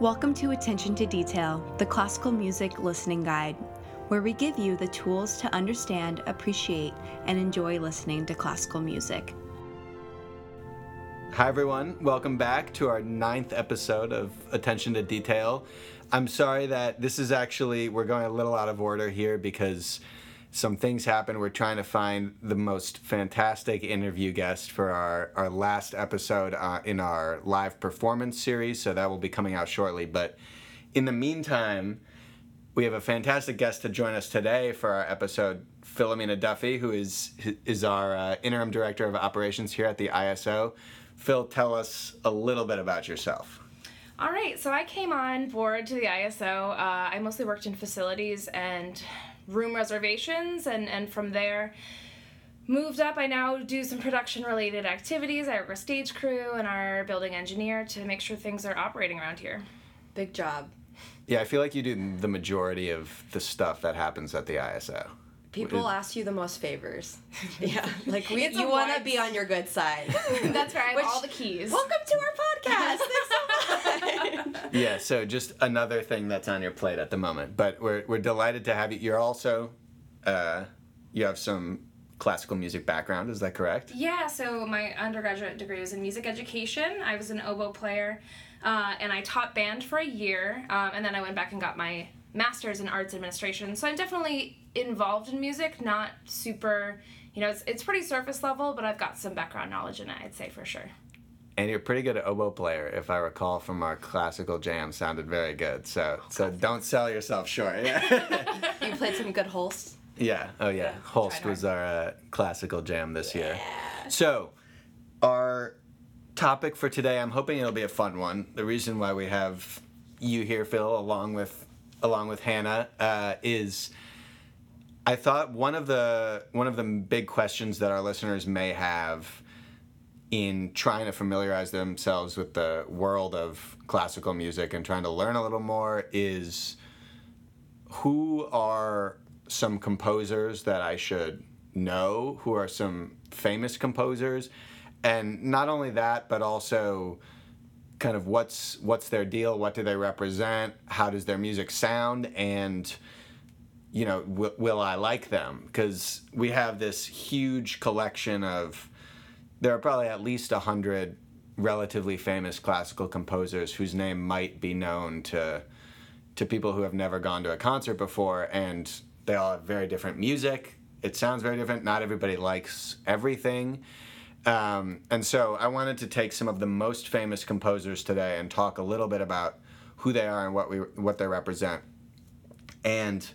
Welcome to Attention to Detail, the classical music listening guide, where we give you the tools to understand, appreciate, and enjoy listening to classical music. Hi, everyone. Welcome back to our ninth episode of Attention to Detail. I'm sorry that this is actually, we're going a little out of order here because some things happen. We're trying to find the most fantastic interview guest for our, our last episode uh, in our live performance series, so that will be coming out shortly. But in the meantime, we have a fantastic guest to join us today for our episode, Philomena Duffy, who is is our uh, interim director of operations here at the ISO. Phil, tell us a little bit about yourself. All right, so I came on board to the ISO. Uh, I mostly worked in facilities and room reservations, and, and from there, moved up. I now do some production related activities. I work with stage crew and our building engineer to make sure things are operating around here. Big job. Yeah, I feel like you do the majority of the stuff that happens at the ISO. People ask you the most favors. yeah, like we, you want to be on your good side. That's right, I have Which- all the keys. Welcome to our podcast. Thanks so much. Yeah, so just another thing that's on your plate at the moment. But we're, we're delighted to have you. You're also, uh, you have some classical music background, is that correct? Yeah, so my undergraduate degree was in music education. I was an oboe player, uh, and I taught band for a year, um, and then I went back and got my master's in arts administration. So I'm definitely involved in music, not super, you know, it's, it's pretty surface level, but I've got some background knowledge in it, I'd say for sure. And you're pretty good at oboe player, if I recall from our classical jam. Sounded very good. So so don't sell yourself short. Yeah. you played some good Holst. yeah. Oh yeah. Yeah, Holst was our uh, classical jam this year. So our topic for today, I'm hoping it'll be a fun one. The reason why we have you here, Phil, along with along with Hannah, uh, is I thought one of the one of the big questions that our listeners may have in trying to familiarize themselves with the world of classical music and trying to learn a little more is who are some composers that I should know? Who are some famous composers? And not only that, but also kind of what's what's their deal? What do they represent? How does their music sound? And you know, w- will I like them? Because we have this huge collection of. There are probably at least a hundred relatively famous classical composers whose name might be known to to people who have never gone to a concert before, and they all have very different music. It sounds very different. Not everybody likes everything. Um, and so I wanted to take some of the most famous composers today and talk a little bit about who they are and what we what they represent. And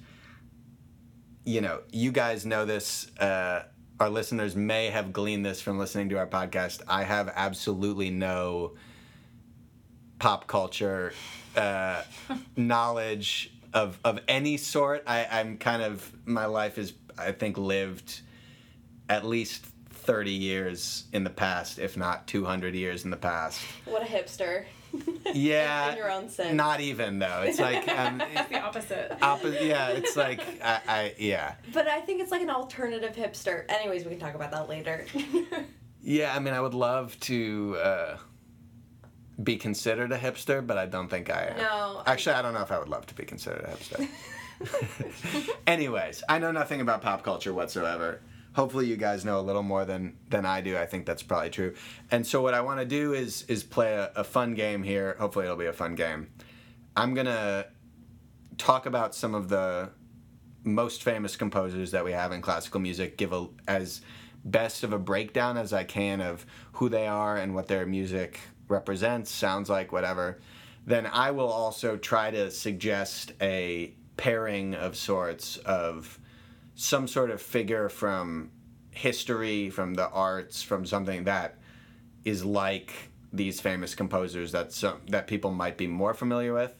you know, you guys know this. Uh, our listeners may have gleaned this from listening to our podcast. I have absolutely no pop culture uh, knowledge of of any sort. I, I'm kind of my life is I think lived at least thirty years in the past, if not two hundred years in the past. What a hipster. Yeah, In your own sense. Not even though. It's like um, It's the opposite. opposite. Yeah, it's like I, I yeah. But I think it's like an alternative hipster. Anyways, we can talk about that later. Yeah, I mean, I would love to uh, be considered a hipster, but I don't think I am. No, I- Actually, I don't know if I would love to be considered a hipster. Anyways, I know nothing about pop culture whatsoever. Hopefully, you guys know a little more than than I do. I think that's probably true. And so, what I want to do is is play a, a fun game here. Hopefully, it'll be a fun game. I'm gonna talk about some of the most famous composers that we have in classical music. Give a as best of a breakdown as I can of who they are and what their music represents, sounds like, whatever. Then I will also try to suggest a pairing of sorts of some sort of figure from history, from the arts, from something that is like these famous composers that some that people might be more familiar with.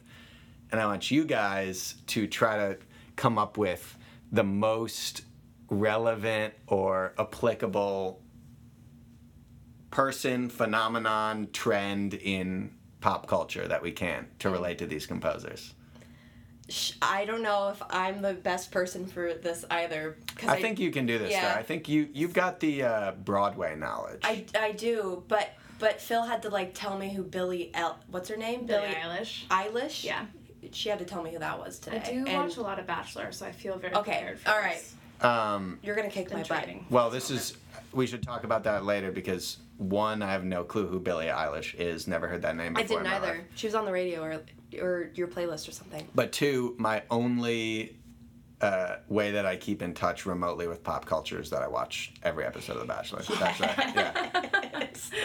And I want you guys to try to come up with the most relevant or applicable person, phenomenon, trend in pop culture that we can to relate to these composers. Sh- I don't know if I'm the best person for this either. Cause I think you can do this. yeah. Though. I think you you've got the uh, Broadway knowledge. I, I do, but But Phil had to like tell me who Billy El what's her name? Billie Eilish. Eilish. Yeah. She had to tell me who that was today. I do and watch a lot of Bachelor, so I feel very Okay, prepared for all right. this. Um, You're gonna kick Been my butt. well, this is. We should talk about that later because one, I have no clue who Billie Eilish is. Never heard that name I didn't in my either. life. She was on the radio or or your playlist or something. But two, my only uh, way that I keep in touch remotely with pop culture is that I watch every episode of The Bachelor. That's right. Yeah.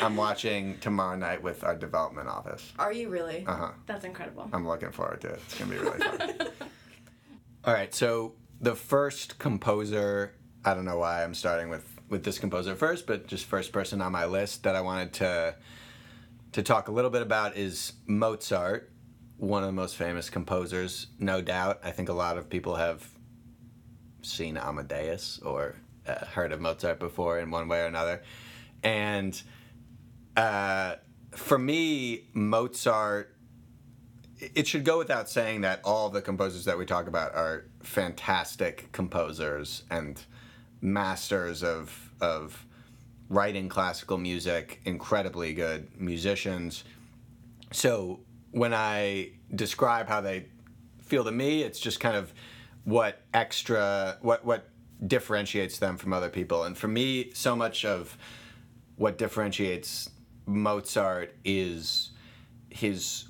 I'm watching tomorrow night with our development office. Are you really? Uh huh. That's incredible. I'm looking forward to it. It's gonna be really fun. All right, so the first composer, I don't know why I'm starting with with this composer first, but just first person on my list that I wanted to to talk a little bit about is Mozart, one of the most famous composers, no doubt. I think a lot of people have seen Amadeus or uh, heard of Mozart before in one way or another, and uh, for me, Mozart it should go without saying that all the composers that we talk about are fantastic composers and masters of of writing classical music, incredibly good musicians. So when I describe how they feel to me, it's just kind of what extra what what differentiates them from other people. And for me, so much of what differentiates Mozart is his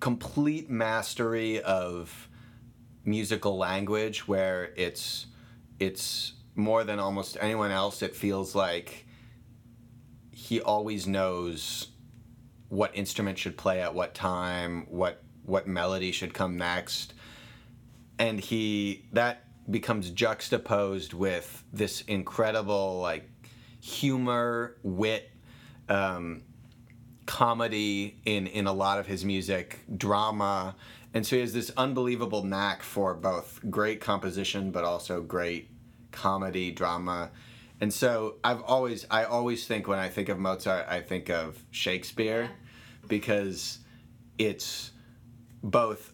complete mastery of musical language where it's it's more than almost anyone else it feels like he always knows what instrument should play at what time what what melody should come next. And he that becomes juxtaposed with this incredible like humor wit um, comedy in in a lot of his music, drama, and so he has this unbelievable knack for both great composition but also great comedy, drama. And so I've always I always think when I think of Mozart, I think of Shakespeare because it's both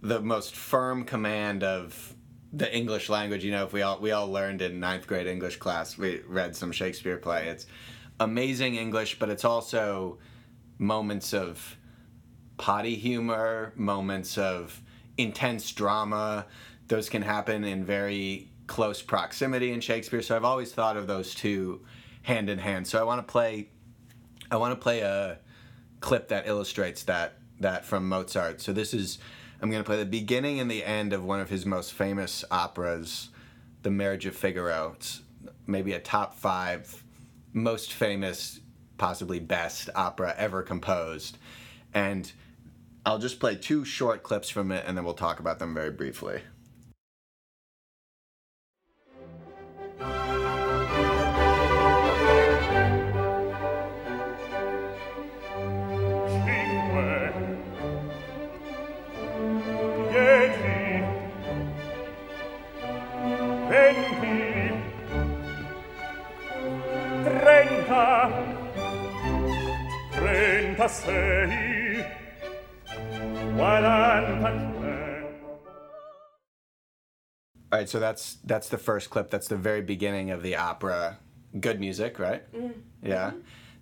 the most firm command of the English language. You know, if we all we all learned in ninth grade English class, we read some Shakespeare play. It's amazing English, but it's also moments of potty humor, moments of intense drama. Those can happen in very close proximity in Shakespeare. So I've always thought of those two hand in hand. So I want to play I want to play a clip that illustrates that that from Mozart. So this is I'm going to play the beginning and the end of one of his most famous operas, The Marriage of Figaro. It's maybe a top 5 most famous, possibly best opera ever composed. And I'll just play two short clips from it and then we'll talk about them very briefly. Trentasei quarantatré All right, so that's that's the first clip. That's the very beginning of the opera. Good music, right? Yeah.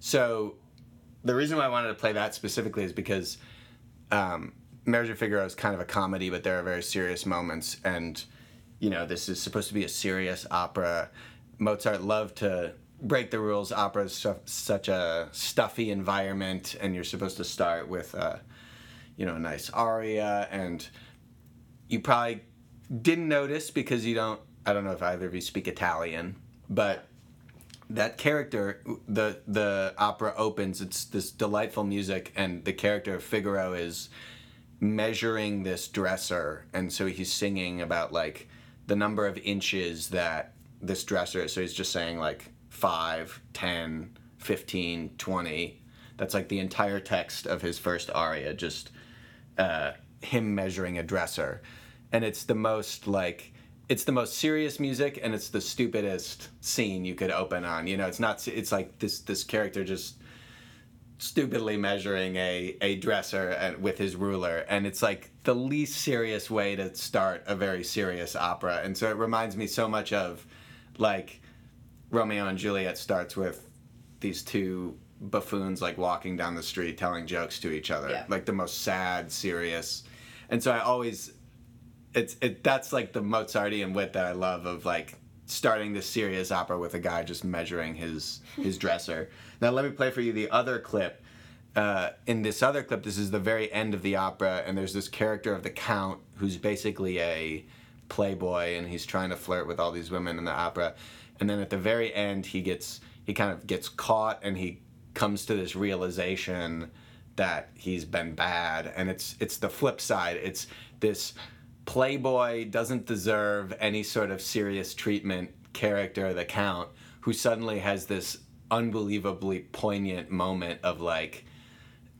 So the reason why I wanted to play that specifically is because um, Marriage of Figaro is kind of a comedy, but there are very serious moments, and you know this is supposed to be a serious opera. Mozart loved to break the rules. Opera is su- such a stuffy environment, and you're supposed to start with a, you know, a nice aria, and you probably didn't notice because you don't. I don't know if either of you speak Italian, but that character the the opera opens it's this delightful music and the character figaro is measuring this dresser and so he's singing about like the number of inches that this dresser is so he's just saying like 5 10 15 20 that's like the entire text of his first aria just uh, him measuring a dresser. And it's the most like it's the most serious music and it's the stupidest scene you could open on. You know it's not it's like this this character just stupidly measuring a a dresser with his ruler. And it's like the least serious way to start a very serious opera. And so it reminds me so much of like Romeo and Juliet starts with these two buffoons like walking down the street telling jokes to each other, Yeah. like the most sad, serious. And so I always, it's it that's like the Mozartian wit that I love of like starting this serious opera with a guy just measuring his his dresser. Now let me play for you the other clip. Uh, in this other clip, this is the very end of the opera, and there's this character of the count who's basically a playboy, and he's trying to flirt with all these women in the opera. And then at the very end, he gets he kind of gets caught, and he comes to this realization that he's been bad, and it's it's the flip side. It's this playboy doesn't deserve any sort of serious treatment character, the count, who suddenly has this unbelievably poignant moment of like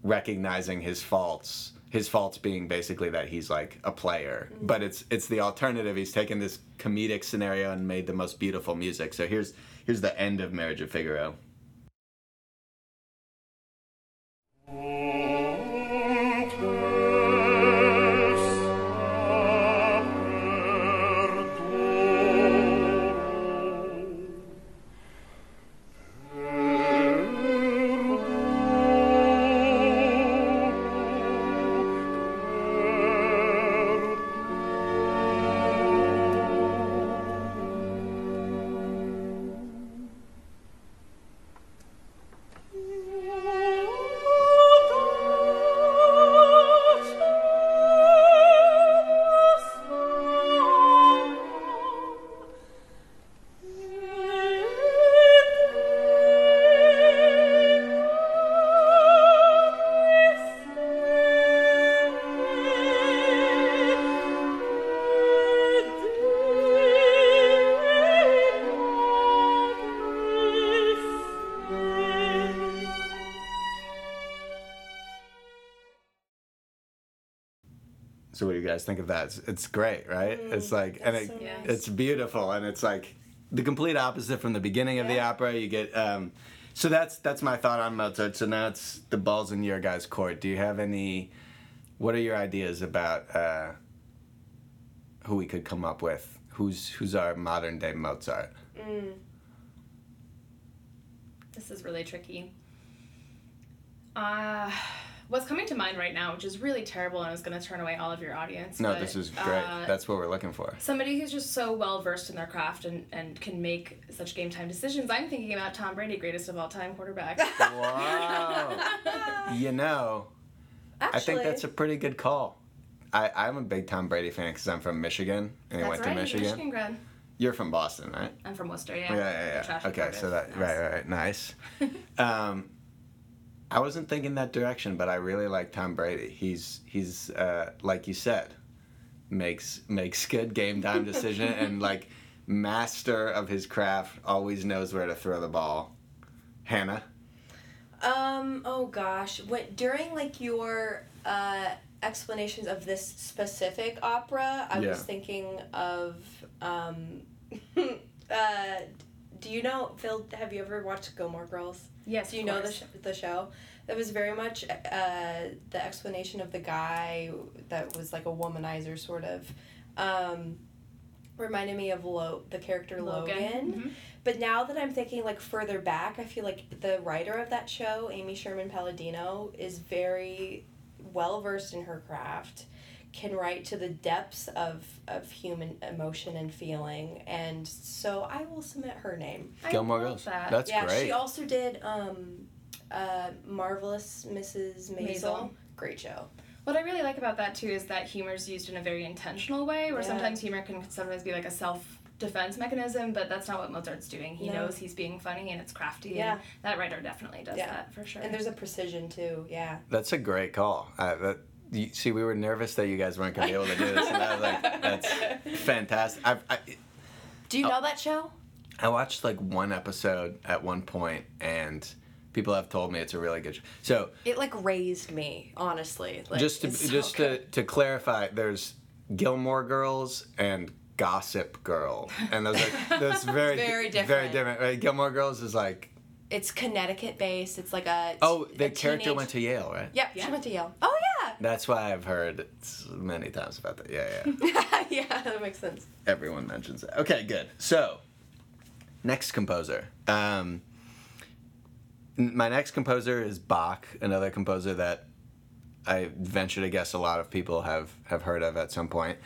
recognizing his faults his faults being basically that he's like a player. Mm-hmm. But it's it's the alternative. He's taken this comedic scenario and made the most beautiful music. So here's here's the end of marriage of figaro mm. So what do you guys think of that? It's, it's great right? It's like and it, so nice. it's beautiful and it's like the complete opposite from the beginning of the opera. You get um so that's that's my thought on mozart. So now it's the balls in your guys court. Do you have any what are your ideas about uh who we could come up with? Who's who's our modern day mozart? This is really tricky. Uh, what's coming to mind right now, which is really terrible, and is going to turn away all of your audience. no but, this is great uh, that's what we're looking for somebody who's just so well versed in their craft and, and can make such game time decisions. I'm thinking about Tom Brady, greatest of all time quarterback. wow you know Actually, I think that's a pretty good call. I, I'm a big Tom Brady fan because I'm from Michigan and he went right, to Michigan. Michigan grad. You're from Boston, right? I'm from Worcester, yeah. Yeah, yeah, yeah. Okay, so that department. right, Nice. right, nice. um, I wasn't thinking that direction, but I really like Tom Brady. He's he's uh, like you said, makes makes good game time decision and like master of his craft. Always knows where to throw the ball. Hannah. Um. Oh gosh. When during like your uh, explanations of this specific opera, I Yeah. was thinking of um. uh, do you know Phil? Have you ever watched Gilmore Girls? Yes, Do you know the sh- the show? That was very much uh, the explanation of the guy that was like a womanizer, sort of. Um, reminded me of Lo- the character Logan. Mhm. But now that I'm thinking like further back, I feel like the writer of that show, Amy Sherman Palladino, is very well versed in her craft, can write to the depths of, of human emotion and feeling, and so I will submit her name. Gilmore Girls. That. That's yeah, great. she also did um, uh, Marvelous Mrs. Maisel. Maisel. Great show. What I really like about that too is that humor is used in a very intentional way, where Yeah. sometimes humor can sometimes be like a self defense mechanism, but that's not what Mozart's doing. He No. knows he's being funny and it's crafty. Yeah. And that writer definitely does Yeah. that for sure. And there's a precision too. Yeah. That's a great call. Uh, that, you, see, we were nervous that you guys weren't going to be able to do this, and I was like, "That's fantastic." I've, I, Do you know that show? I watched like one episode at one point, and people have told me it's a really good show. So It like raised me, honestly. Like, just to so just to, good. to clarify, there's Gilmore Girls and Gossip Girl, and those are those very Very Very different. different. Right? Gilmore Girls is like It's Connecticut based. It's like a oh, the a character teenage- went to Yale, right? Yep, Yeah. she went to Yale. Oh That's why I've heard many times about that. Yeah, yeah. yeah, yeah, that makes sense. Everyone mentions it. Okay, good. So, next composer. Um, My next composer is Bach, another composer that I venture to guess a lot of people have have heard of at some point.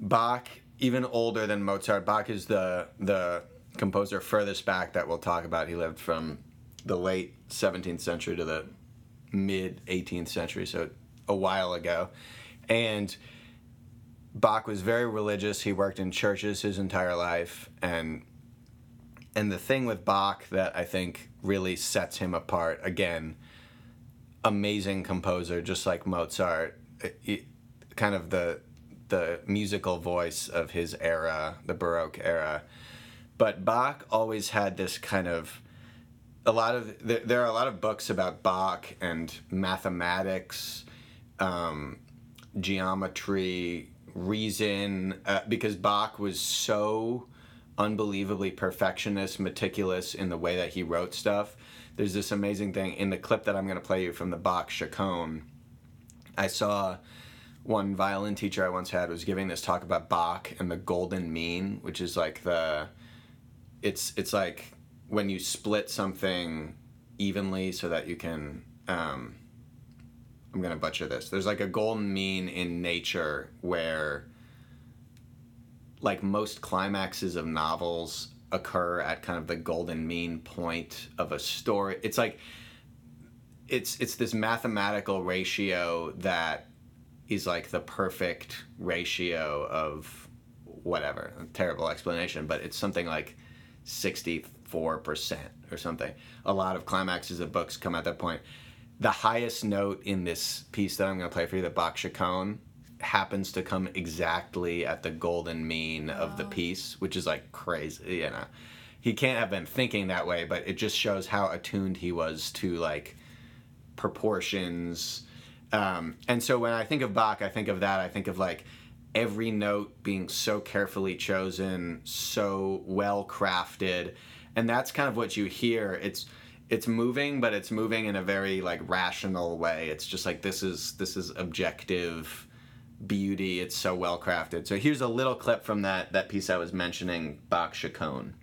Bach, even older than Mozart, Bach is the the composer furthest back that we'll talk about. He lived from the late 17th century to the mid 18th century, so a while ago. And Bach was very religious. He worked in churches his entire life and and the thing with Bach that I think really sets him apart again amazing composer just like Mozart eh, it- kind of the the musical voice of his era the baroque era but Bach always had this kind of a lot of there are a lot of books about Bach and mathematics um, geometry reason uh, because Bach was so unbelievably perfectionist meticulous in the way that he wrote stuff. There's this amazing thing in the clip that I'm going to play you from the Bach Chaconne I saw one violin teacher I once had was giving this talk about Bach and the golden mean which is like the it's it's like when you split something evenly so that you can um, I'm gonna butcher this. There's like a golden mean in nature where like most climaxes of novels occur at kind of the golden mean point of a story. It's like it's it's this mathematical ratio that is like the perfect ratio of whatever. Terrible explanation, but it's something like 64% or something. A lot of climaxes of books come at that point. The highest note in this piece that I'm going to play for you, the Bach Chaconne, happens to come exactly at the golden mean of the piece, which is like crazy, you know. He can't have been thinking that way, but it just shows how attuned he was to like proportions. Um, and so when I think of Bach, I think of that. I think of like every note being so carefully chosen, so well crafted, and that's kind of what you hear. It's it's moving, but it's moving in a very like rational way. It's just like this is this is objective beauty. It's so well crafted. So here's a little clip from that that piece I was mentioning, Bach Chaconne.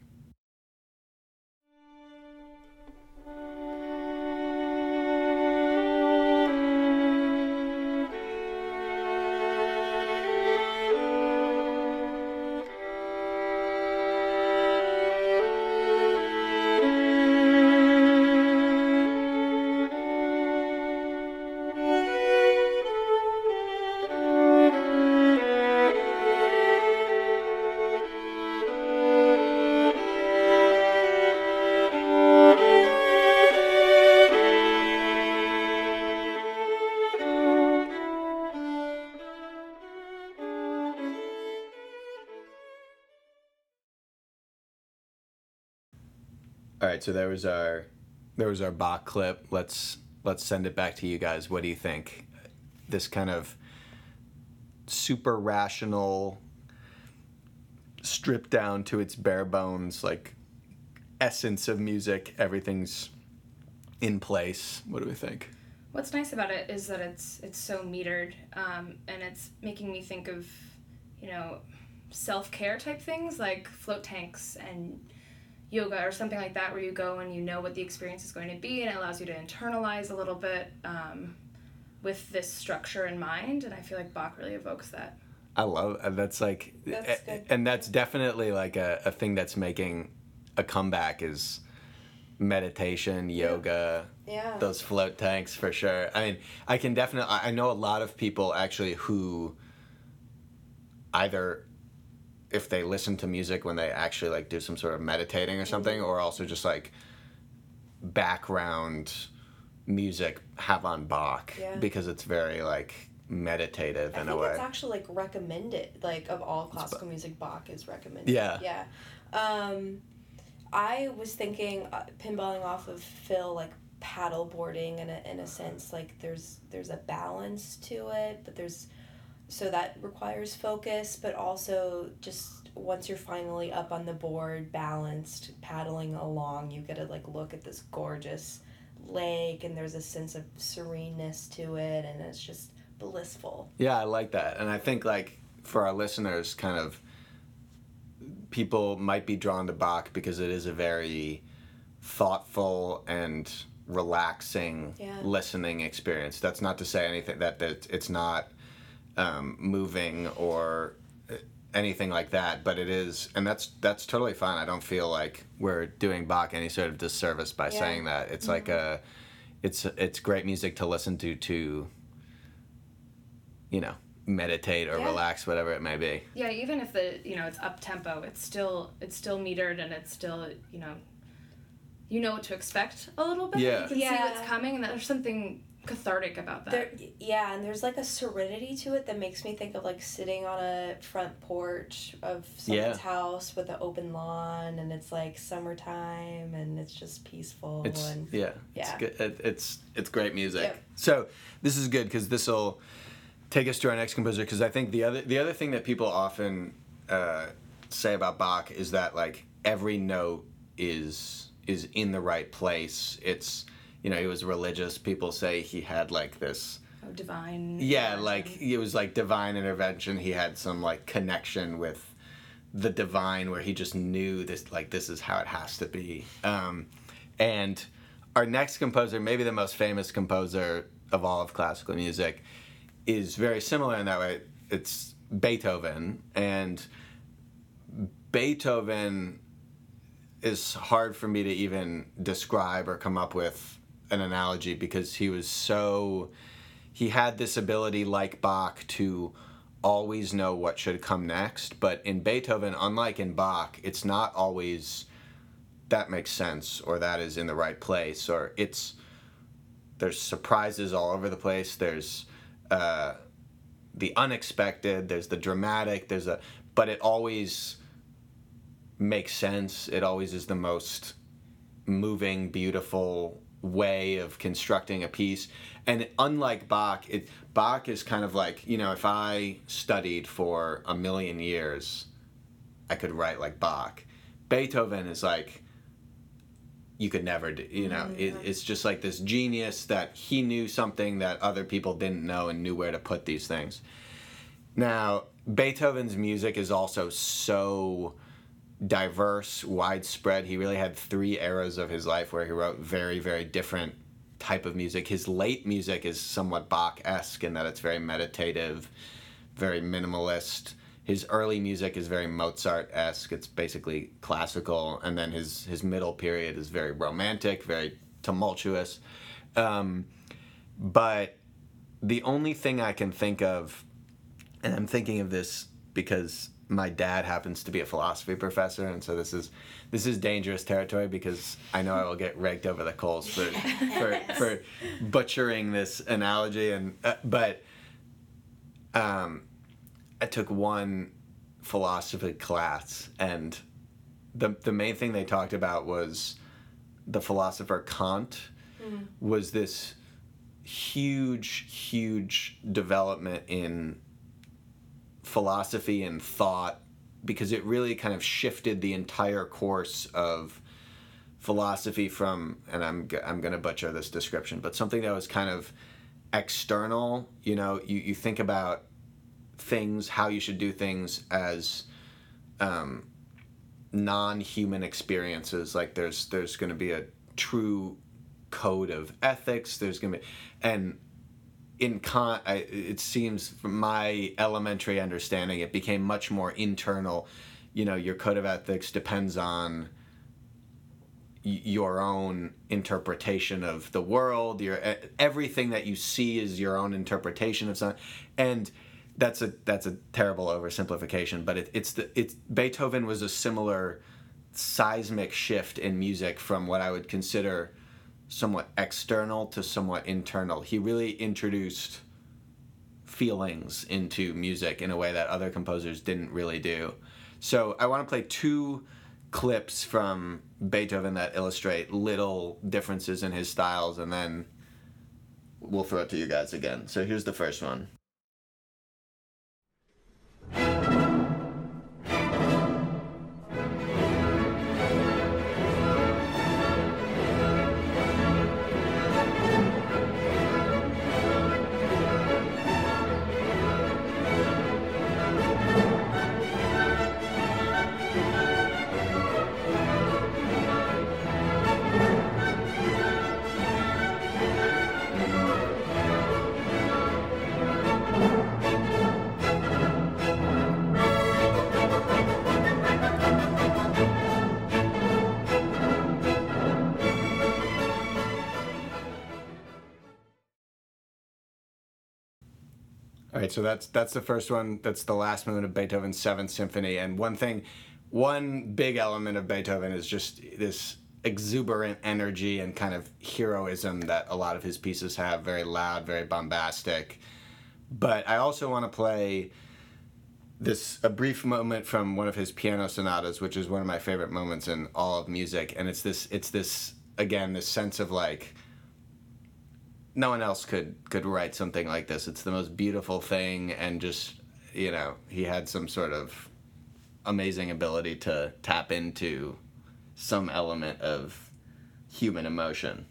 Right, so there was our there was our Bach clip. Let's let's send it back to you guys. What do you think? This kind of super rational, stripped down to its bare bones, like essence of music. Everything's in place. What do we think? What's nice about it is that it's it's so metered, um, and it's making me think of, you know, self care type things like float tanks and yoga or something like that, where you go and you know what the experience is going to be, and it allows you to internalize a little bit um, with this structure in mind. And I feel like Bach really evokes that. I love uh, that's like, That's a- and that's definitely like a, a thing that's making a comeback is meditation, yoga, Yeah. those float tanks for sure. I mean, I can definitely. I I know a lot of people actually who either if they listen to music when they actually like do some sort of meditating or something, or also just like background music have on Bach Yeah. because it's very like meditative I in a think way. it's actually like recommended. Like of all classical music, Bach is recommended. Yeah. Yeah. Um, I was thinking, uh, pinballing off of Phil, like paddle boarding in a in a sense. Like there's there's a balance to it, but there's so that requires focus, but also just once you're finally up on the board, balanced, paddling along, you get to like look at this gorgeous lake, and there's a sense of sereneness to it, and it's just blissful. Yeah, I like that. And I think like for our listeners kind of people might be drawn to Bach because it is a very thoughtful and relaxing Yeah. listening experience. That's not to say anything that, that it's not um, moving or uh, anything like that, but it is, and that's that's totally fine. I don't feel like we're doing Bach any sort of disservice by Yeah. saying that. It's like a, it's it's great music to listen to to, you know, meditate or Yeah. relax, whatever it may be. Yeah, even if the you know it's up tempo, it's still it's still metered and it's still you know, you know what to expect a little bit. Yeah. You can see what's coming, and that there's something cathartic about that. There, yeah, and there's like a serenity to it that makes me think of like sitting on a front porch of someone's Yeah. house with an open lawn, and it's like summertime, and it's just peaceful. It's and yeah, Yeah. It's good. It, it's it's great music. Yep. So this is good because this will take us to our next composer. Because I think the other the other thing that people often uh, say about Bach is that like every note is is in the right place. It's you know he was religious. People say he had like this. oh, divine. Yeah, like it was like divine intervention. He had some like connection with the divine where he just knew this like this is how it has to be. Um, and our next composer, maybe the most famous composer of all of classical music, is very similar in that way. It's Beethoven and Beethoven is hard for me to even describe or come up with an analogy because he was so he had this ability like Bach to always know what should come next. But in Beethoven unlike in Bach it's not always that makes sense or that is in the right place or it's there's surprises all over the place. There's uh, the unexpected there's the dramatic there's a but it always makes sense. It always is the most moving beautiful way of constructing a piece. And unlike bach it bach is kind of like you know if i studied for a million years i could write like bach. Beethoven is like you could never do you know mm, it, it's just like this genius that he knew something that other people didn't know and knew where to put these things. Now beethoven's music is also so diverse widespread he really had three eras of his life where he wrote very very different type of music his late music is somewhat bach-esque in that it's very meditative very minimalist his early music is very Mozart-esque. It's basically classical, and then his his middle period is very romantic, very tumultuous. Um, but the only thing I can think of, and I'm thinking of this because my dad happens to be a philosophy professor, and so this is this is dangerous territory because I know I will get raked over the coals for for, for butchering this analogy, and uh, but. Um, I took one philosophy class, and the the main thing they talked about was the philosopher Kant was this huge, huge development in philosophy and thought because it really kind of shifted the entire course of philosophy from and I'm I'm going to butcher this description but something that was kind of external you know you, you think about things how you should do things as um, non-human experiences like there's there's going to be a true code of ethics there's going to be and in I, it seems from my elementary understanding, it became much more internal. You know, your code of ethics depends on your own interpretation of the world. Your everything that you see is your own interpretation of something, and that's a that's a terrible oversimplification. But it, it's the it's Beethoven was a similar seismic shift in music from what I would consider somewhat external to somewhat internal. He really introduced feelings into music in a way that other composers didn't really do. So I want to play two clips from Beethoven that illustrate little differences in his styles, and then we'll throw it to you guys again. So here's the first one. So that's that's the first one. That's the last movement of Beethoven's Seventh Symphony. And one thing, one big element of Beethoven is just this exuberant energy and kind of heroism that a lot of his pieces have. Very loud, very bombastic. But I also want to play this a brief moment from one of his piano sonatas, which is one of my favorite moments in all of music. And it's this it's this again this sense of like no one else could could write something like this. It's the most beautiful thing, and just you know, he had some sort of amazing ability to tap into some element of human emotion.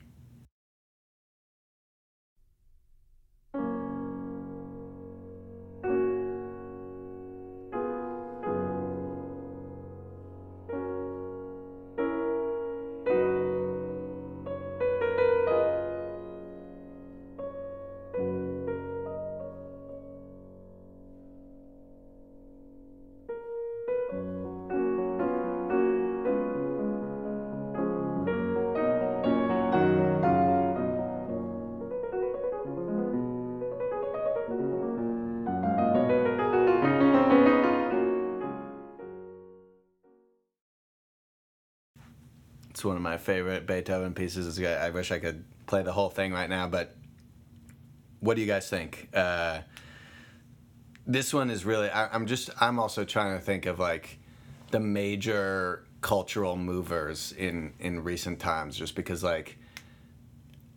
My favorite Beethoven pieces. I wish I could play the whole thing right now, but what do you guys think? Uh, this one is really. I, I'm just. I'm also trying to think of like the major cultural movers in in recent times, just because like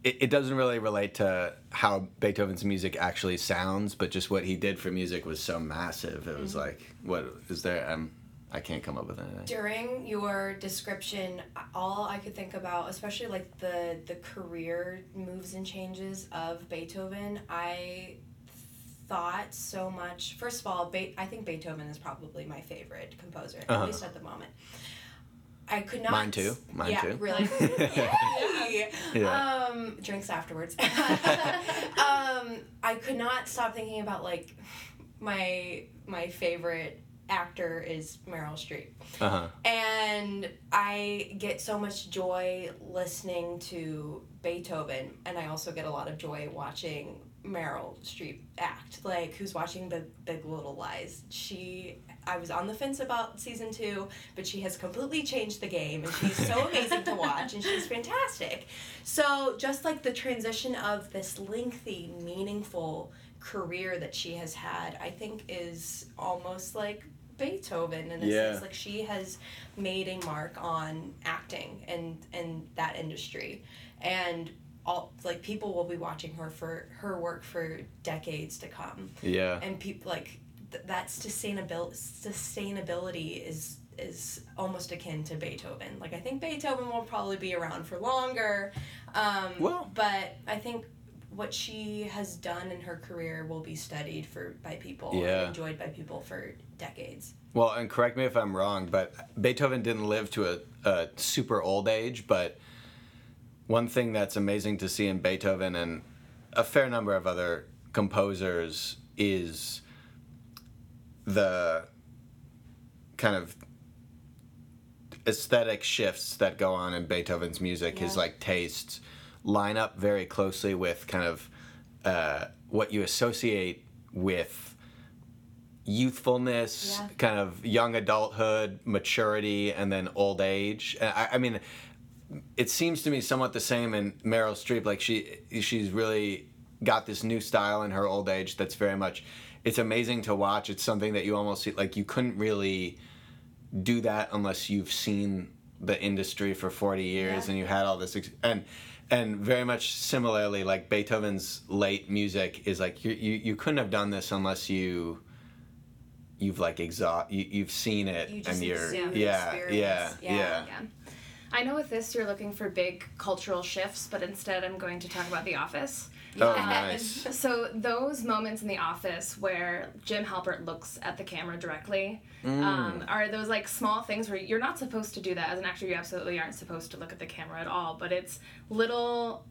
it, it doesn't really relate to how Beethoven's music actually sounds, but just what he did for music was so massive. It was like, what is there? Um, I can't come up with anything. During your description, all I could think about, especially like the the career moves and changes of Beethoven, I thought so much. First of all, Be- I think Beethoven is probably my favorite composer, Uh-huh. at least at the moment. I could not. Mine too. Mine yeah, too. really. Yeah. Um, drinks afterwards. um, I could not stop thinking about like my my favorite actor is Meryl Streep. Uh huh. And I get so much joy listening to Beethoven, and I also get a lot of joy watching Meryl Streep act. Like, who's watching the Big Little Lies? She, I was on the fence about season two, but she has completely changed the game, and she's so amazing to watch, and she's fantastic. So, just like the transition of this lengthy, meaningful career that she has had, I think is almost like Beethoven in a Yeah. sense. Like she has made a mark on acting and and that industry, and all like people will be watching her for her work for decades to come, Yeah. and people like th- that sustainability sustainability is is almost akin to Beethoven. Like I think Beethoven will probably be around for longer, um, Well- but I think what she has done in her career will be studied for by people Yeah. and enjoyed by people for decades. Well, and correct me if I'm wrong, but Beethoven didn't live to a, a super old age. But one thing that's amazing to see in Beethoven and a fair number of other composers is the kind of aesthetic shifts that go on in Beethoven's music. His like tastes line up very closely with kind of uh, what you associate with youthfulness, Yeah. kind of young adulthood, maturity, and then old age. I, I mean, it seems to me somewhat the same in Meryl Streep. Like she, she's really got this new style in her old age that's very much. It's amazing to watch. It's something that you almost see, like you couldn't really do that unless you've seen the industry for 40 years Yeah. and you had all this ex- and and very much similarly like beethoven's late music is like you, you, you couldn't have done this unless you you've like exhaust you, you've seen it You and you're yeah, yeah yeah Yeah. Yeah. I know with this you're looking for big cultural shifts, but instead I'm going to talk about The Office. oh nice So those moments in The Office where Jim Halpert looks at the camera directly um, are those like small things where you're not supposed to do that as an actor. You absolutely aren't supposed to look at the camera at all. But it's little,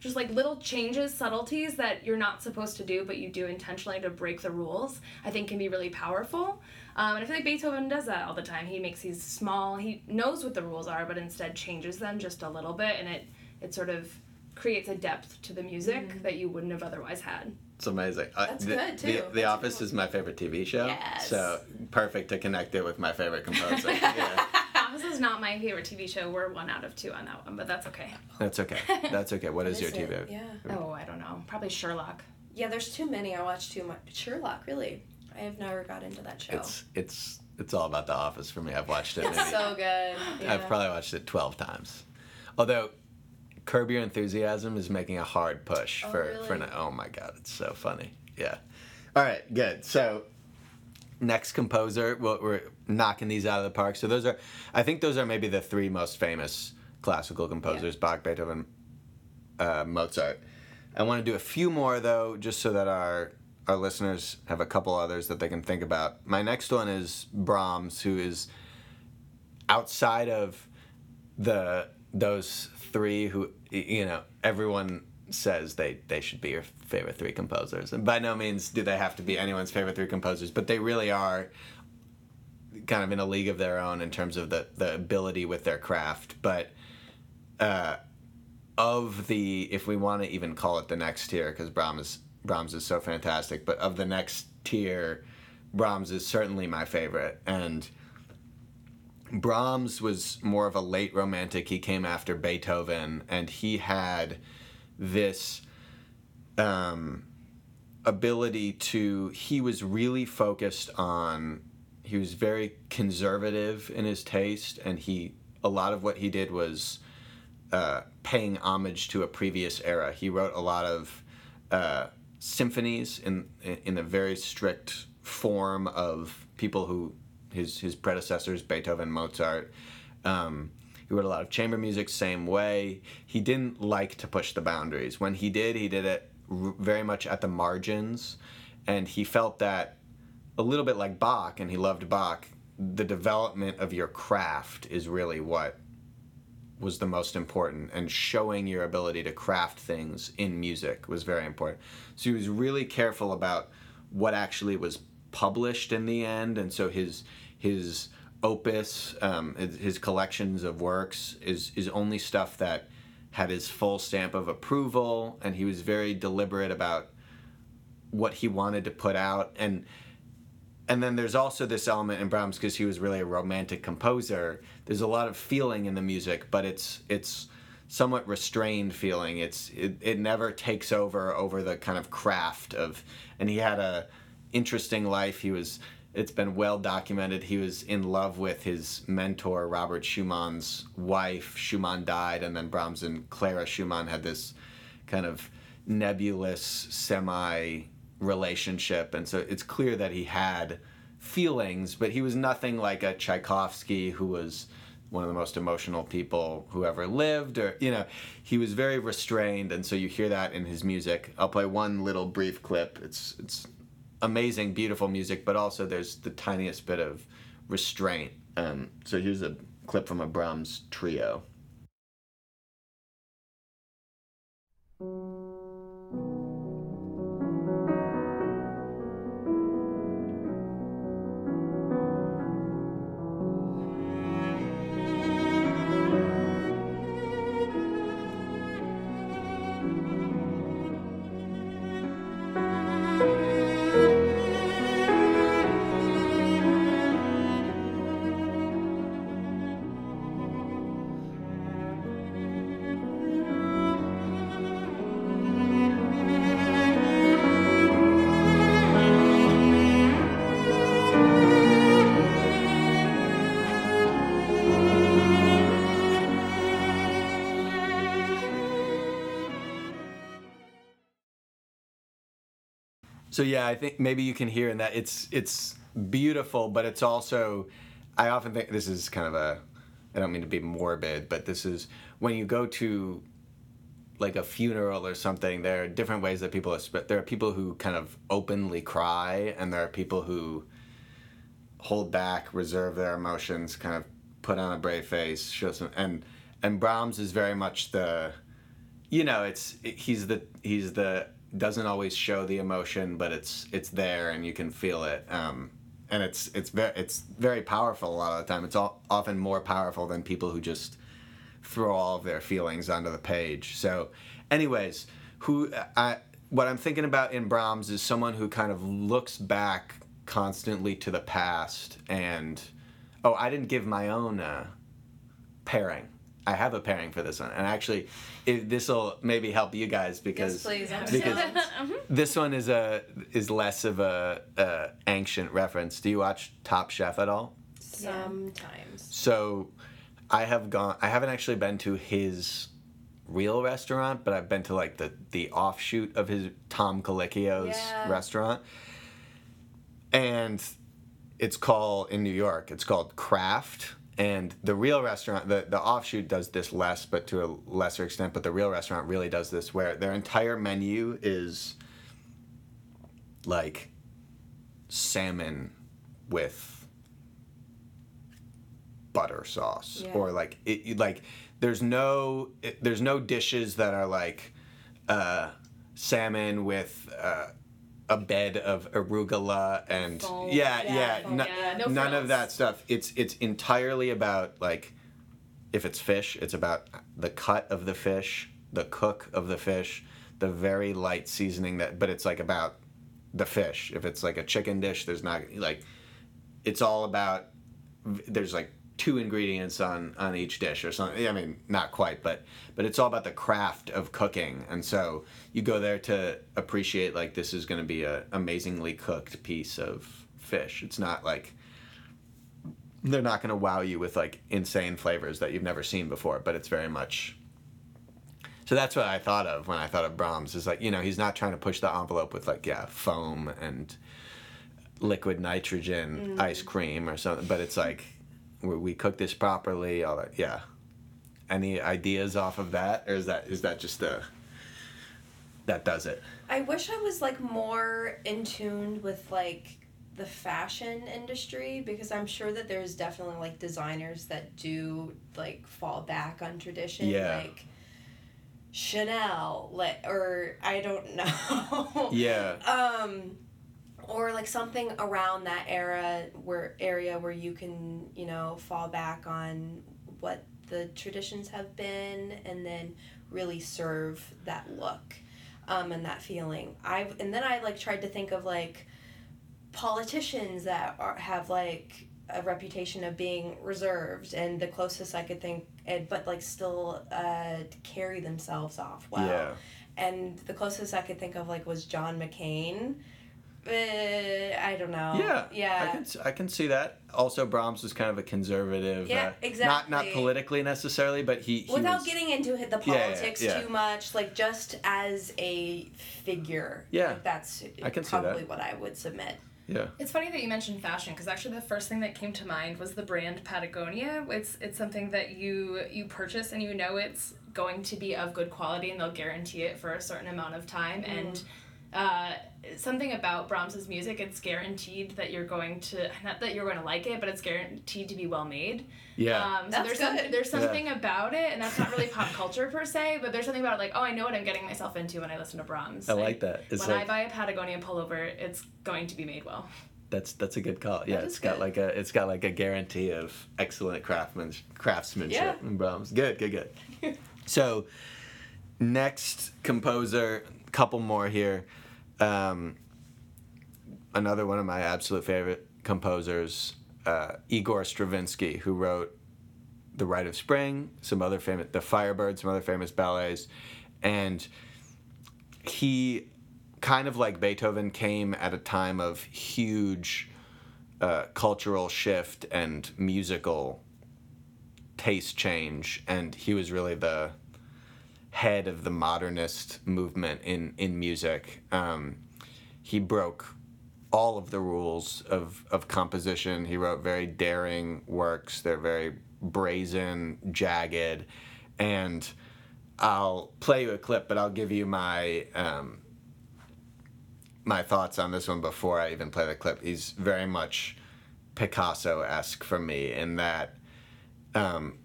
just like little changes, subtleties that you're not supposed to do, but you do intentionally to break the rules. I think can be really powerful. Um, and I feel like Beethoven does that all the time. He makes these small. He knows what the rules are, but instead changes them just a little bit, and it it sort of creates a depth to the music that you wouldn't have otherwise had. It's amazing. Uh, That's the, good, too. The, the That's Office cool. is my favorite TV show. Yes. So perfect to connect it with my favorite composer. yeah. This is not my favorite TV show. We're one out of two on that one, but that's okay. That's okay. That's okay. What is, Is your it? TV? Yeah. Oh, I don't know. Probably Sherlock. Yeah, there's too many. I watch too much. Sherlock, really. I have never got into that show. It's it's it's all about The Office for me. I've watched it. Maybe, so good. Yeah. I've probably watched it twelve times. Although, Curb Your Enthusiasm is making a hard push Oh, for for. really? Oh my god, it's so funny. Yeah. All right, good. So, next composer, well, we're knocking these out of the park. So those are, I think those are maybe the three most famous classical composers: Bach, Beethoven, uh, Mozart. I want to do a few more though, just so that our our listeners have a couple others that they can think about. My next one is Brahms, who is outside of the those three who you know everyone says they they should be your favorite three composers. And by no means do they have to be anyone's favorite three composers but they really are kind of in a league of their own in terms of the the ability with their craft. But uh of the if we want to even call it the next tier because Brahms Brahms is so fantastic but of the next tier Brahms is certainly my favorite. And Brahms was more of a late romantic. He came after Beethoven, and he had this um, ability to. He was really focused on. He was very conservative in his taste, and he a lot of what he did was uh, paying homage to a previous era. He wrote a lot of uh, symphonies in in a very strict form of people who his his predecessors Beethoven, Mozart. Um, wrote a lot of chamber music, same way. He didn't like to push the boundaries. When he did, he did it very much at the margins, and he felt that a little bit like Bach, and he loved Bach. The development of your craft is really what was the most important and showing your ability to craft things in music was very important so he was really careful about what actually was published in the end and so his his opus um, his- collections of works is is only stuff that had his full stamp of approval and he was very deliberate about what he wanted to put out and and then there's also this element in Brahms because he was really a romantic composer. There's a lot of feeling in the music, but it's it's somewhat restrained feeling. It's it, it never takes over over the kind of craft of. And he had a interesting life. He was. It's been well documented. He was in love with his mentor Robert Schumann's wife. Schumann died, and then Brahms and Clara Schumann had this kind of nebulous semi relationship and so it's clear that he had feelings but he was nothing like a Tchaikovsky who was one of the most emotional people who ever lived or you know he was very restrained and so you hear that in his music I'll play one little brief clip it's it's amazing beautiful music but also there's the tiniest bit of restraint. Um, so here's a clip from a Brahms trio So yeah, I think maybe you can hear in that it's it's beautiful, but it's also I often think this is kind of a I don't mean to be morbid, but this is when you go to like a funeral or something, there are different ways that people express. There are people who kind of openly cry, and there are people who hold back, reserve their emotions, kind of put on a brave face, show some. And and Brahms is very much the, you know, it's he's the he's the doesn't always show the emotion, but it's it's there and you can feel it. Um, and it's it's very it's very powerful a lot of the time. It's all, often more powerful than people who just throw all of their feelings onto the page. So, anyways, who I what I'm thinking about in Brahms is someone who kind of looks back constantly to the past and oh, I didn't give my own uh, pairing. I have a pairing for this one, and actually, this will maybe help you guys because please, because Mm-hmm. this one is a is less of a, a ancient reference. Do you watch Top Chef at all? Sometimes. So, I have gone. I haven't actually been to his real restaurant, but I've been to like the the offshoot of his Tom Colicchio's Yeah. restaurant, and it's called in New York. It's called Craft. And the real restaurant, the, the offshoot does this less, but to a lesser extent. But the real restaurant really does this, where their entire menu is like salmon with butter sauce Yeah. or like it like there's no it, there's no dishes that are like uh, salmon with uh, a bed of arugula and yeah Yeah, yeah, Yeah, no none of that stuff. It's it's entirely about like if it's fish it's about the cut of the fish the cook of the fish the very light seasoning that but it's like about the fish. If it's like a chicken dish there's not like it's all about there's like two ingredients on on each dish or something. I mean not quite but but it's all about the craft of cooking. And so you go there to appreciate like this is going to be an amazingly cooked piece of fish. It's not like they're not going to wow you with like insane flavors that you've never seen before but it's very much so that's what i thought of when i thought of brahms is like you know he's not trying to push the envelope with like yeah foam and liquid nitrogen mm. ice cream or something but it's like we, we cook this properly all that yeah any ideas off of that or is that is that just the that does it I wish I was like more in tune with like the fashion industry because I'm sure that there's definitely like designers that do like fall back on tradition Yeah. like Chanel like or I don't know. yeah um or like something around that era where area where you can you know fall back on what the traditions have been and then really serve that look um, and that feeling i've and then i like tried to think of like politicians that are, have like a reputation of being reserved and the closest i could think and but like still uh, carry themselves off well yeah and the closest I could think of like was John McCain. Uh, I don't know. yeah Yeah. i can s- i can see that also brahms was kind of a conservative Yeah, uh, not not politically necessarily but he, he Without was, getting into the Yeah, yeah, politics yeah. too much, like just as a figure. Yeah, Like that's I can see that. probably what I would submit. yeah It's funny that you mentioned fashion because actually the first thing that came to mind was the brand Patagonia. It's it's something that you you purchase and you know it's going to be of good quality and they'll guarantee it for a certain amount of time and uh, something about Brahms's music it's guaranteed that you're going to not that you're going to like it but it's guaranteed to be well made. yeah Um, so That's there's some, good. there's something about it, and that's not really pop culture per se, but there's something about it, like, oh, I know what I'm getting myself into when I listen to Brahms. i like that it's when like I buy a Patagonia pullover, it's going to be made well. That's that's a good call. Yeah, That it's is got like a it's got like a guarantee of excellent craftsman craftsmanship Yeah. in Brahms. Good, good, good. so next composer, couple more here. Um, another one of my absolute favorite composers, uh, Igor Stravinsky, who wrote The Rite of Spring, some other famous The Firebird, some other famous ballets, and he kind of like Beethoven came at a time of huge uh, cultural shift and musical taste change, and he was really the head of the modernist movement in in music. Um, he broke all of the rules of of composition. He wrote very daring works. They're very brazen, jagged, and I'll play you a clip, but I'll give you my um, my thoughts on this one before I even play the clip. He's very much Picasso esque for me in that um,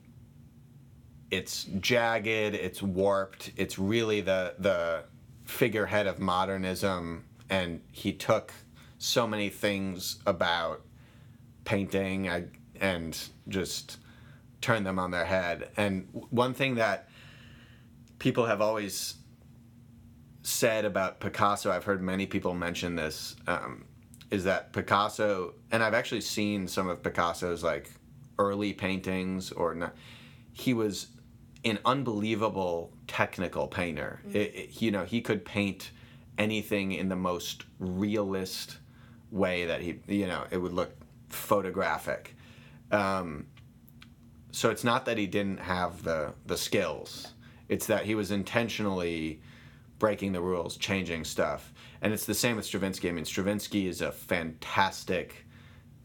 it's jagged, it's warped, it's really the the figurehead of modernism, and he took so many things about painting and just turned them on their head. And one thing that people have always said about Picasso, I've heard many people mention this, um, is that Picasso, and I've actually seen some of Picasso's like early paintings or not. He was an unbelievable technical painter. It, it- you know, he could paint anything in the most realist way that he, you know, it would look photographic. Um, so it's not that he didn't have the the skills. It's that he was intentionally breaking the rules, changing stuff. And it's the same with Stravinsky. I mean, Stravinsky is a fantastic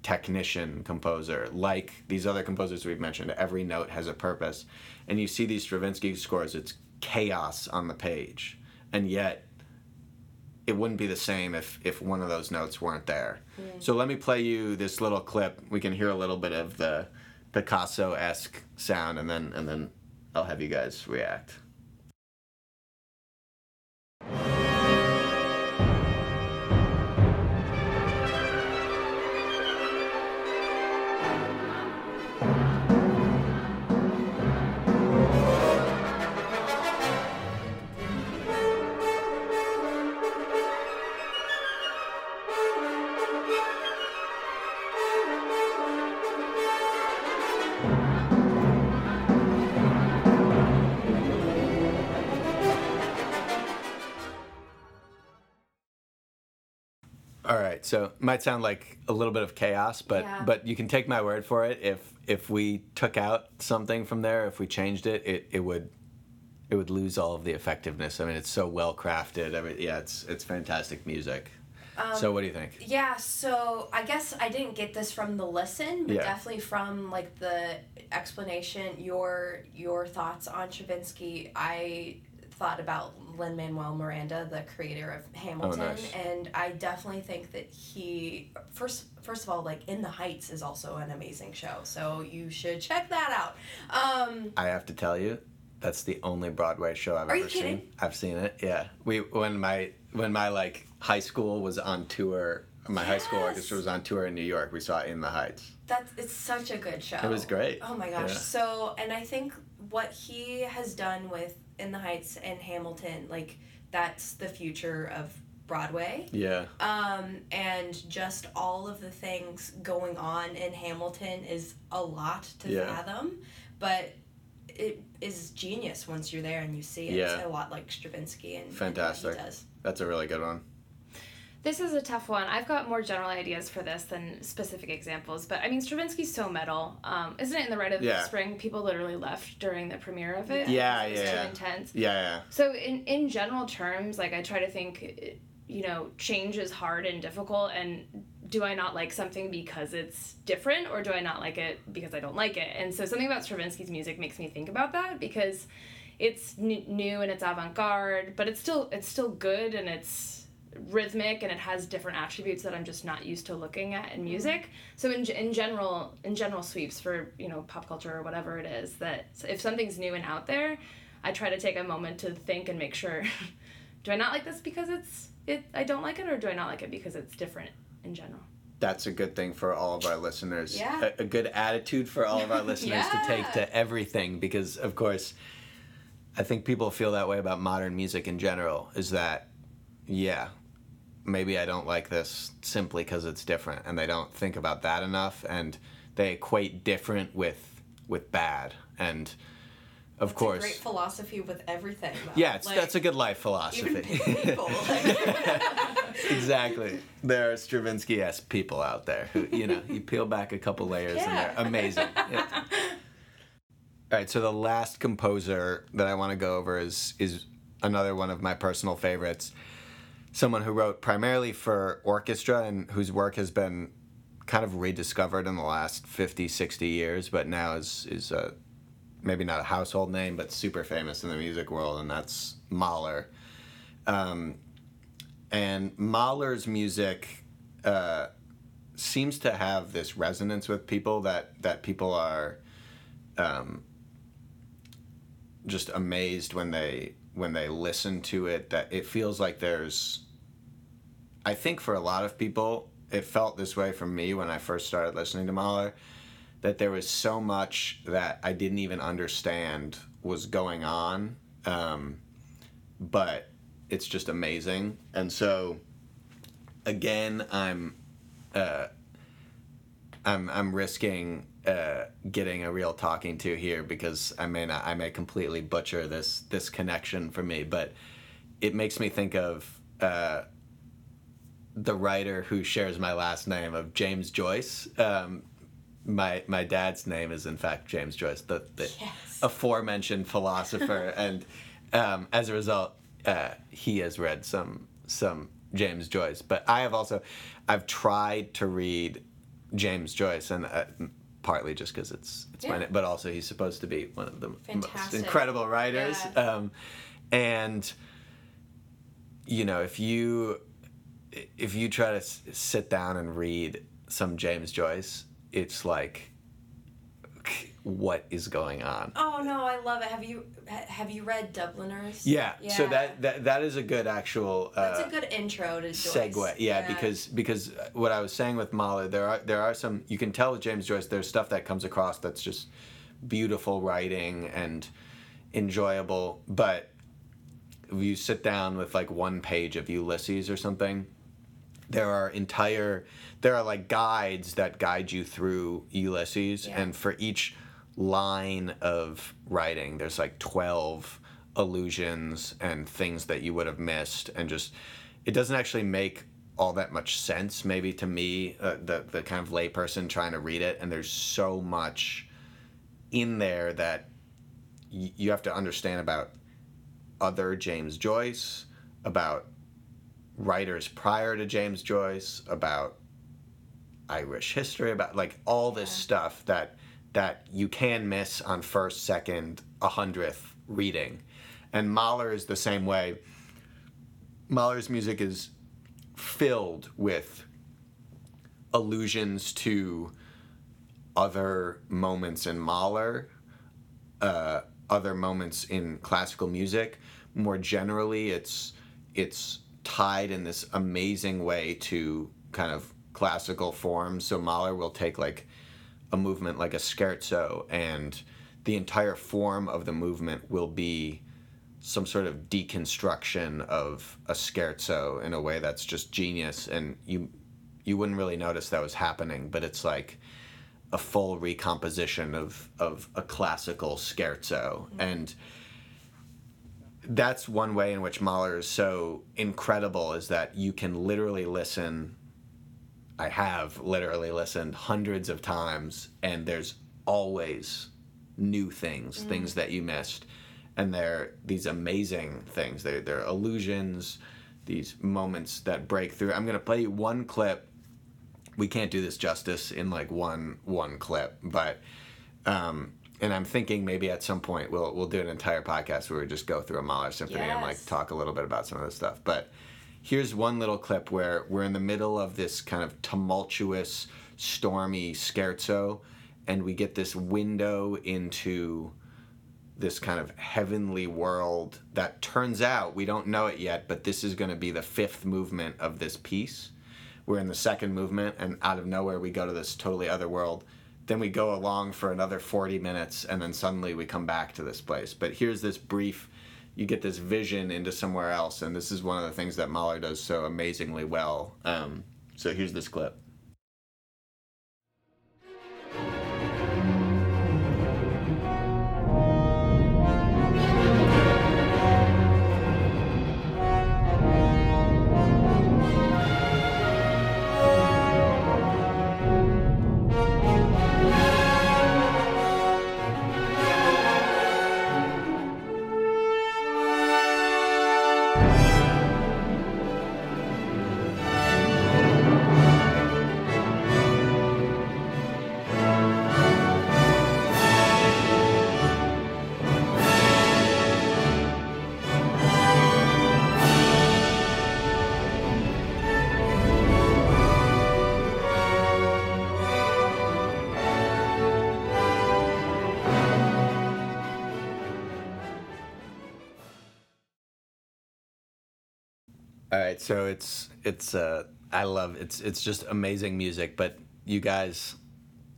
technician composer. Like these other composers we've mentioned, every note has a purpose. And you see these Stravinsky scores, it's chaos on the page. And yet it wouldn't be the same if if one of those notes weren't there. So let me play you this little clip. We can hear a little bit of the Picasso-esque sound and then and then I'll have you guys react. All right, so it might sound like a little bit of chaos, but Yeah. but you can take my word for it. If if we took out something from there, if we changed it, it, it would it would lose all of the effectiveness. I mean, it's so well crafted. Every yeah, it's it's fantastic music. Um, so what do you think? Yeah, so I guess I didn't get this from the listen, but Yeah. definitely from like the explanation, your your thoughts on Stravinsky. I thought about Lin Manuel Miranda, the creator of Hamilton, Oh, nice. and I definitely think that he first first of all, like In the Heights is also an amazing show, so you should check that out. Um, I have to tell you, that's the only Broadway show I've Are ever you kidding? seen. I've seen it. Yeah, we when my when my like high school was on tour. My high school orchestra was on tour in New York. We saw in the Heights. That's it's such a good show. It was great. Oh my gosh. Yeah. So, and I think what he has done with In the Heights and Hamilton, like that's the future of Broadway. Yeah, Um, and just all of the things going on in Hamilton is a lot to Yeah. fathom, but it is genius once you're there and you see it. Yeah. It's a lot like Stravinsky and, and Fantastic. he does. that's a really good one. This is a tough one. I've got more general ideas for this than specific examples, but I mean Stravinsky's so metal. Um, isn't it in the Rite of Yeah. Spring? People literally left during the premiere of it. Yeah, because it was yeah. Too intense. Yeah, yeah. So in in general terms, like I try to think, you know, change is hard and difficult, and do I not like something because it's different, or do I not like it because I don't like it? And so something about Stravinsky's music makes me think about that because it's n- new and it's avant-garde, but it's still it's still good and it's rhythmic and it has different attributes that I'm just not used to looking at in music. So in, in general, in general sweeps for you know pop culture or whatever it is, that if something's new and out there, I try to take a moment to think and make sure, do I not like this because it's it I don't like it or do I not like it because it's different in general? That's a good thing for all of our listeners. Yeah. A, a good attitude for all of our listeners to take to everything because, of course, I think people feel that way about modern music in general is that, yeah, maybe I don't like this simply because it's different. And they don't think about that enough. And they equate different with, with bad. And of course. a great philosophy with everything. Though. yeah, it's, Like, that's a good life philosophy. people. exactly. There are Stravinsky esque people out there who, you know, you peel back a couple layers and Yeah. they're amazing. Yeah. All right, so the last composer that I want to go over is is another one of my personal favorites. Someone who wrote primarily for orchestra and whose work has been kind of rediscovered in the last 50, 60 years, but now is is a maybe not a household name, but super famous in the music world, and that's Mahler. Um, and Mahler's music uh, seems to have this resonance with people that that people are um, just amazed when they when they listen to it. That it feels like there's. I think for a lot of people, it felt this way for me when I first started listening to Mahler. That there was so much that I didn't even understand was going on, um, but it's just amazing. And so, again, I'm, uh, I'm I'm risking uh, getting a real talking to here because I may not I may completely butcher this this connection for me, but it makes me think of uh, the writer who shares my last name of James Joyce. Um, my my dad's name is in fact James Joyce, the, the Yes. aforementioned philosopher, and um, as a result, uh, he has read some some James Joyce. But I have also I've tried to read James Joyce, and uh, partly just because it's it's my Yeah. name, but also he's supposed to be one of the most incredible writers. Yeah. Um, and you know, if you if you try to s- sit down and read some James Joyce, it's like, what is going on? Oh no, I love it. Have you have you read Dubliners? Yeah. So that, that that is a good actual. Uh, That's a good intro to Joyce. segue yeah, because because what i was saying with mahler there are there are some you can tell with james joyce there's stuff that comes across that's just beautiful writing and enjoyable but if you sit down with like one page of ulysses or something there are entire there are like guides that guide you through ulysses Yeah. and for each line of writing. There's like 12 allusions and things that you would have missed and just it doesn't actually make all that much sense maybe to me uh, the the kind of layperson trying to read it and there's so much in there that y- you have to understand about other James Joyce about writers prior to James Joyce, about Irish history, about like all this stuff that that you can miss on first, second, a hundredth reading. And Mahler is the same way. Mahler's music is filled with allusions to other moments in Mahler, uh, other moments in classical music. More generally, it's it's tied in this amazing way to kind of classical forms. So Mahler will take like a movement like a scherzo, and the entire form of the movement will be some sort of deconstruction of a scherzo in a way that's just genius, and you you wouldn't really notice that was happening, but it's like a full recomposition of of a classical scherzo. Mm-hmm. And that's one way in which Mahler is so incredible is that you can literally listen I have literally listened hundreds of times and there's always new things things that you missed. And they're these amazing things. They're, they're illusions these moments that break through. I'm going to play you one clip. We can't do this justice in like one one clip but um and i'm thinking maybe at some point we'll we'll do an entire podcast where we just go through a mahler symphony and like talk a little bit about some of this stuff. But here's one little clip where we're in the middle of this kind of tumultuous stormy scherzo and we get this window into this kind of heavenly world that turns out we don't know it yet but this is going to be the fifth movement of this piece. We're in the second movement and out of nowhere we go to this totally other world. Then we go along for another 40 minutes and then suddenly we come back to this place. But here's this brief you get this vision into somewhere else and this is one of the things that mahler does so amazingly well. Um, so here's this clip All right, so it's it's uh I love it's it's just amazing music, but you guys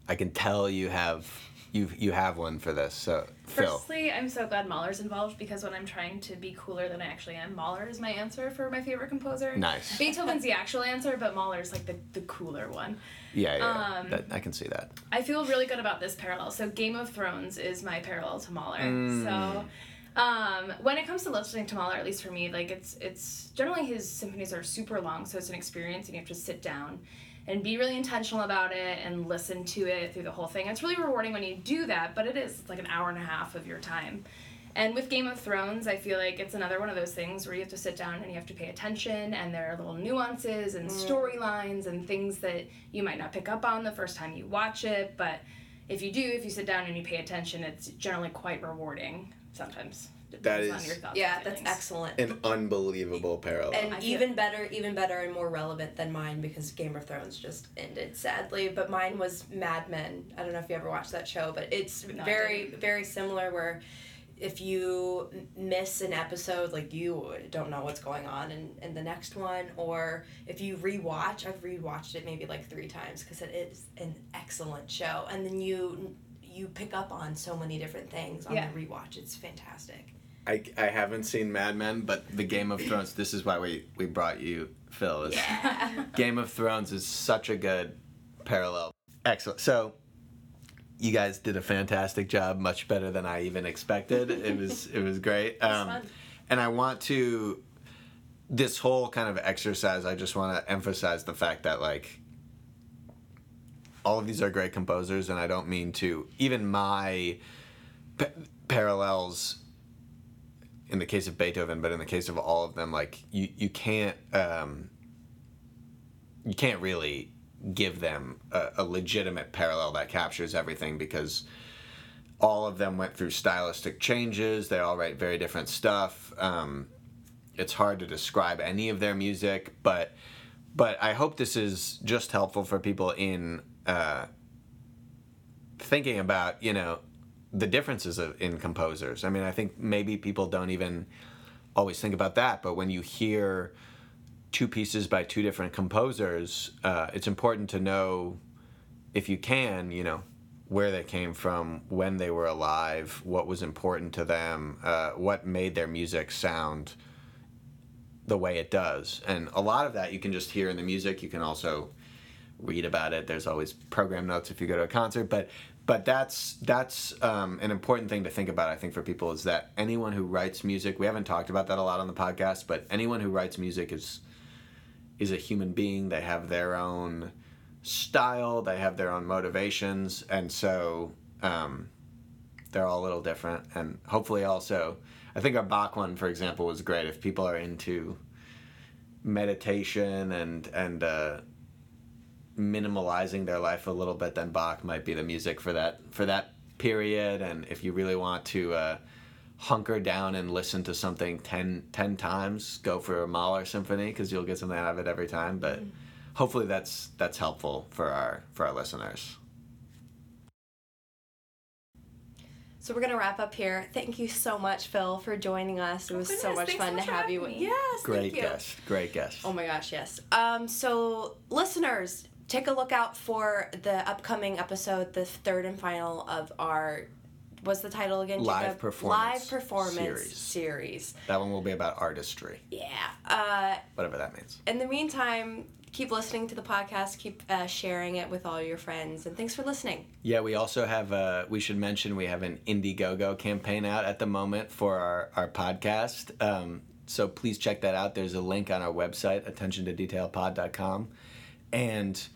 I can tell you have you you have one for this. So Phil, Firstly, I'm so glad Mahler's involved because when I'm trying to be cooler than I actually am, Mahler is my answer for my favorite composer. Nice. Beethoven's the actual answer, but Mahler's like the, the cooler one. yeah, yeah, yeah. Um, that, I can see that. I feel really good about this parallel. So Game of Thrones is my parallel to Mahler. Mm. So um, when it comes to listening to Mahler, at least for me, like it's it's generally his symphonies are super long, so it's an experience and you have to sit down and be really intentional about it and listen to it through the whole thing. It's really rewarding when you do that, but it is like an hour and a half of your time. And with Game of Thrones, I feel like it's another one of those things where you have to sit down and you have to pay attention, and there are little nuances and storylines and things that you might not pick up on the first time you watch it. But if you do, if you sit down and you pay attention, it's generally quite rewarding sometimes. Depends on your thoughts Yeah, and that's feelings. excellent. An unbelievable parallel. And feel- even better, even better and more relevant than mine because Game of Thrones just ended sadly. But mine was Mad Men. I don't know if you ever watched that show, but it's No, I very, very similar. Where if you m- miss an episode, like you don't know what's going on in, in the next one, or if you rewatch, I've rewatched it maybe like three times because it is an excellent show, and then you you pick up on so many different things on Yeah. the rewatch. It's fantastic. I, I haven't seen Mad Men, but the Game of Thrones. This is why we we brought you, Phil. Is Game of Thrones is such a good parallel. Excellent. So, you guys did a fantastic job, much better than I even expected. It was it was great. Um, fun. and I want to this whole kind of exercise. I just want to emphasize the fact that like all of these are great composers, and I don't mean to even my pa- parallels in the case of Beethoven, but in the case of all of them, like you you can't um, you can't really give them a, a legitimate parallel that captures everything because all of them went through stylistic changes. They all write very different stuff. Um, it's hard to describe any of their music, but but I hope this is just helpful for people in uh, thinking about you know the differences of, in composers. I mean, I think maybe people don't even always think about that, but when you hear two pieces by two different composers, uh, it's important to know, if you can, you know, where they came from, when they were alive, what was important to them, uh, what made their music sound the way it does. And a lot of that you can just hear in the music. You can also read about it. There's always program notes if you go to a concert, but but that's that's um, an important thing to think about. I think for people is that anyone who writes music, we haven't talked about that a lot on the podcast, but anyone who writes music is is a human being. They have their own style. They have their own motivations, and so um, they're all a little different. And hopefully, also, I think our Bach one, for example, was great. If people are into meditation and and uh, minimalizing their life a little bit, then Bach might be the music for that for that period. And if you really want to uh, hunker down and listen to something 10, 10 times, go for a Mahler symphony because you'll get something out of it every time. But hopefully that's that's helpful for our for our listeners. So we're gonna wrap up here. Thank you so much, Phil, for joining us. It was so Oh, goodness, much thanks fun so to much for have you. having me. Yes, Great thank you. guest, great guest. Oh my gosh, yes. Um, so listeners, take a look out for the upcoming episode, the third and final of our. What's the title again? Live performance Live performance series. series. That one will be about artistry, Yeah. Uh, whatever that means. in the meantime, keep listening to the podcast. Keep uh, sharing it with all your friends, and thanks for listening. Yeah, we also have. Uh, we should mention we have an Indiegogo campaign out at the moment for our our podcast. Um, so please check that out. There's a link on our website, attention-to-detail-pod.com. and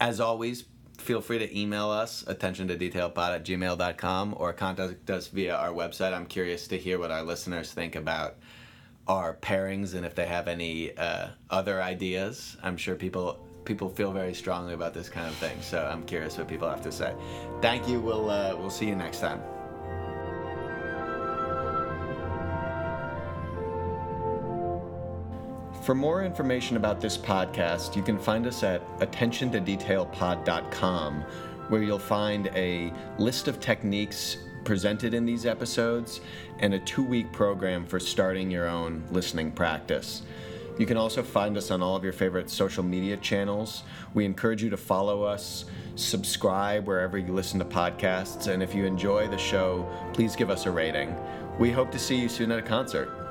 as always, feel free to email us attention to detailpod at gmail.com or contact us via our website. I'm curious to hear what our listeners think about our pairings and if they have any uh, other ideas. I'm sure people people feel very strongly about this kind of thing, so I'm curious what people have to say. Thank you. We'll uh, we'll see you next time. For more information about this podcast, you can find us at attentiontodetailpod.com, where you'll find a list of techniques presented in these episodes and a two week program for starting your own listening practice. You can also find us on all of your favorite social media channels. We encourage you to follow us, subscribe wherever you listen to podcasts, and if you enjoy the show, please give us a rating. We hope to see you soon at a concert.